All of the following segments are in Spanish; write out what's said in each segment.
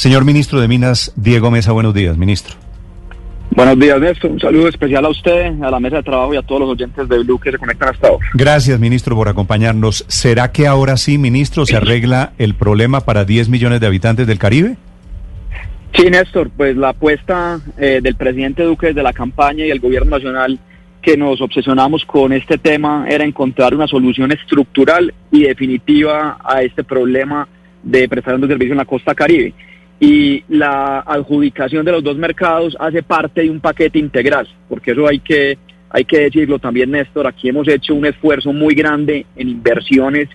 Señor ministro de Minas, Diego Mesa, buenos días, ministro. Buenos días, Néstor. Un saludo especial a usted, a la mesa de trabajo y a todos los oyentes de Blue que se conectan hasta ahora. Gracias, ministro, por acompañarnos. ¿Será que ahora sí, ministro, se arregla el problema para 10 millones de habitantes del Caribe? Sí, Néstor, pues la apuesta eh, del presidente Duque desde la campaña y el gobierno nacional que nos obsesionamos con este tema era encontrar una solución estructural y definitiva a este problema de prestación de servicio en la costa caribe. Y la adjudicación de los dos mercados hace parte de un paquete integral, porque eso hay que, hay que decirlo también, Néstor. Aquí hemos hecho un esfuerzo muy grande en inversiones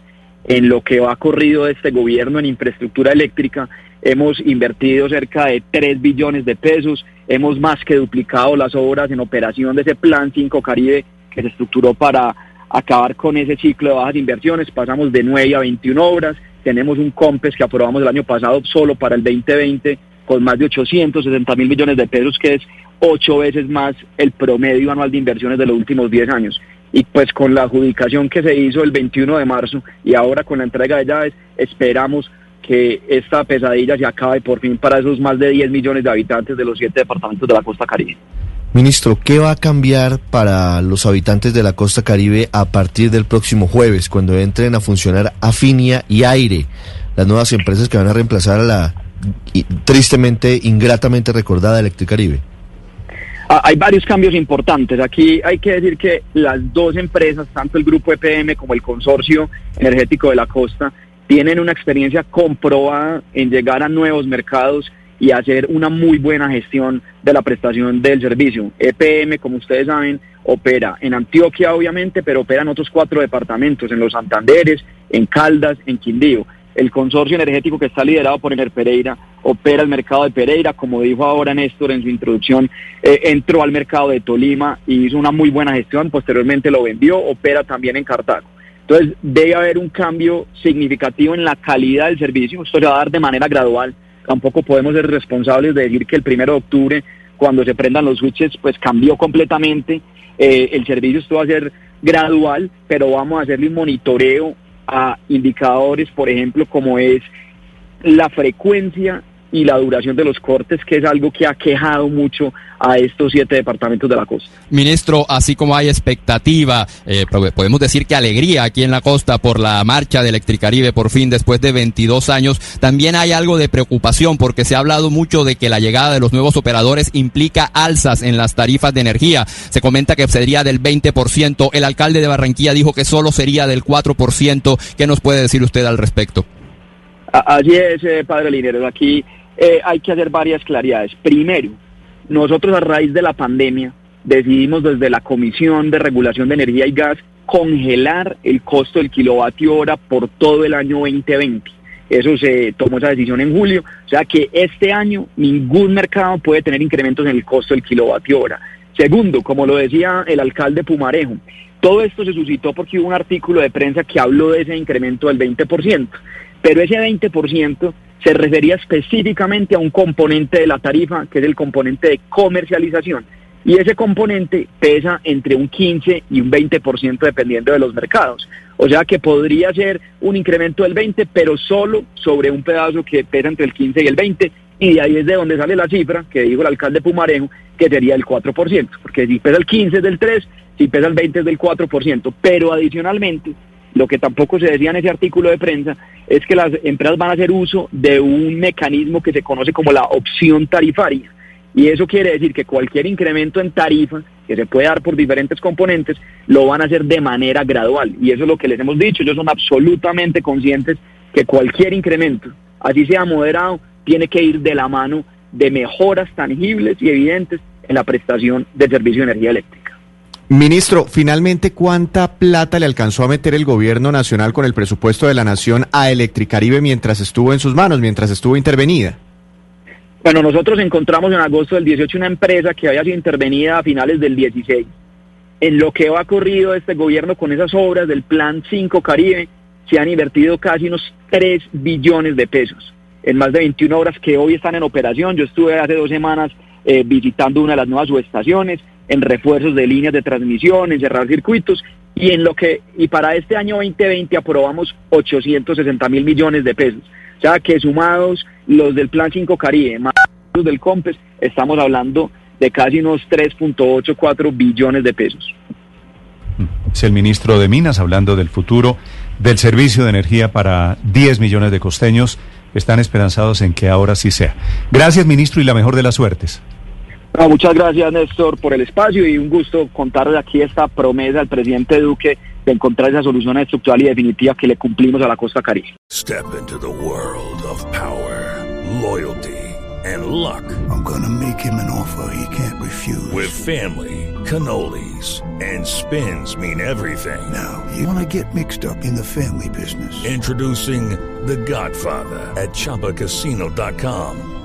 en lo que va corrido este gobierno en infraestructura eléctrica. Hemos invertido cerca de 3 billones de pesos, hemos más que duplicado las obras en operación de ese Plan 5 Caribe que se estructuró para acabar con ese ciclo de bajas inversiones. Pasamos de 9 a 21 obras, tenemos un COMPES que aprobamos el año pasado solo para el 2020 con más de 860 mil millones de pesos, que es ocho veces más el promedio anual de inversiones de los últimos 10 años y pues con la adjudicación que se hizo el 21 de marzo y ahora con la entrega de llaves esperamos que esta pesadilla se acabe por fin para esos más de 10 millones de habitantes de los siete departamentos de la costa caribe. Ministro, ¿qué va a cambiar para los habitantes de la costa caribe a partir del próximo jueves, cuando entren a funcionar Afinia y Aire, las nuevas empresas que van a reemplazar a la tristemente, ingratamente recordada Electricaribe? Ah, hay varios cambios importantes. Aquí hay que decir que las dos empresas, tanto el grupo EPM como el consorcio energético de la costa, tienen una experiencia comprobada en llegar a nuevos mercados y hacer una muy buena gestión de la prestación del servicio. EPM, como ustedes saben, opera en Antioquia, obviamente, pero opera en otros cuatro departamentos, en los Santanderes, en Caldas, en Quindío. El consorcio energético que está liderado por Ener Pereira opera el mercado de Pereira, como dijo ahora Néstor en su introducción, eh, entró al mercado de Tolima y hizo una muy buena gestión, posteriormente lo vendió, opera también en Cartago. Entonces debe haber un cambio significativo en la calidad del servicio, esto se va a dar de manera gradual, tampoco podemos ser responsables de decir que el primero de octubre, cuando se prendan los switches, pues cambió completamente, eh, el servicio esto va a ser gradual, pero vamos a hacerle un monitoreo a indicadores, por ejemplo, como es la frecuencia y la duración de los cortes, que es algo que ha quejado mucho a estos siete departamentos de la costa. Ministro, así como hay expectativa, eh, podemos decir que alegría aquí en la costa por la marcha de Electricaribe por fin después de 22 años, también hay algo de preocupación porque se ha hablado mucho de que la llegada de los nuevos operadores implica alzas en las tarifas de energía. Se comenta que sería del 20%, el alcalde de Barranquilla dijo que solo sería del 4%. ¿Qué nos puede decir usted al respecto? Así es, eh, padre Lineros. Aquí eh, hay que hacer varias claridades. Primero, nosotros a raíz de la pandemia decidimos desde la Comisión de Regulación de Energía y Gas congelar el costo del kilovatio hora por todo el año 2020. Eso se tomó esa decisión en julio, o sea que este año ningún mercado puede tener incrementos en el costo del kilovatio hora. Segundo, como lo decía el alcalde Pumarejo, todo esto se suscitó porque hubo un artículo de prensa que habló de ese incremento del 20%, pero ese 20% se refería específicamente a un componente de la tarifa, que es el componente de comercialización. Y ese componente pesa entre un 15 y un 20% dependiendo de los mercados. O sea que podría ser un incremento del 20, pero solo sobre un pedazo que pesa entre el 15 y el 20. Y de ahí es de donde sale la cifra que dijo el alcalde Pumarejo, que sería el 4%. Porque si pesa el 15 es del 3, si pesa el 20 es del 4%. Pero adicionalmente, lo que tampoco se decía en ese artículo de prensa es que las empresas van a hacer uso de un mecanismo que se conoce como la opción tarifaria. Y eso quiere decir que cualquier incremento en tarifa que se puede dar por diferentes componentes, lo van a hacer de manera gradual. Y eso es lo que les hemos dicho. Ellos son absolutamente conscientes que cualquier incremento, así sea moderado, tiene que ir de la mano de mejoras tangibles y evidentes en la prestación del servicio de energía eléctrica. Ministro, finalmente, ¿cuánta plata le alcanzó a meter el gobierno nacional con el presupuesto de la nación a Electricaribe mientras estuvo en sus manos, mientras estuvo intervenida? Bueno, nosotros encontramos en agosto del 18 una empresa que había sido intervenida a finales del 16. En lo que ha corrido este gobierno con esas obras del Plan 5 Caribe, se han invertido casi unos 3 billones de pesos en más de 21 obras que hoy están en operación. Yo estuve hace dos semanas eh, visitando una de las nuevas subestaciones, en refuerzos de líneas de transmisión, en cerrar circuitos y en lo que y para este año 2020 aprobamos 860 mil millones de pesos. O sea que sumados los del Plan 5 Caribe, más los del COMPES, estamos hablando de casi unos 3.84 billones de pesos. Es el ministro de Minas hablando del futuro del servicio de energía para 10 millones de costeños. Están esperanzados en que ahora sí sea. Gracias, ministro, y la mejor de las suertes. No, muchas gracias, Néstor, por el espacio y un gusto contarles aquí esta promesa al presidente Duque de encontrar esa solución estructural y definitiva que le cumplimos a la costa caribe. Step into the world of power, loyalty, and luck. I'm gonna make him an offer he can't refuse. With family, cannolis, and spins mean everything. Now, you wanna get mixed up in the family business. Introducing The Godfather at ChumbaCasino.com.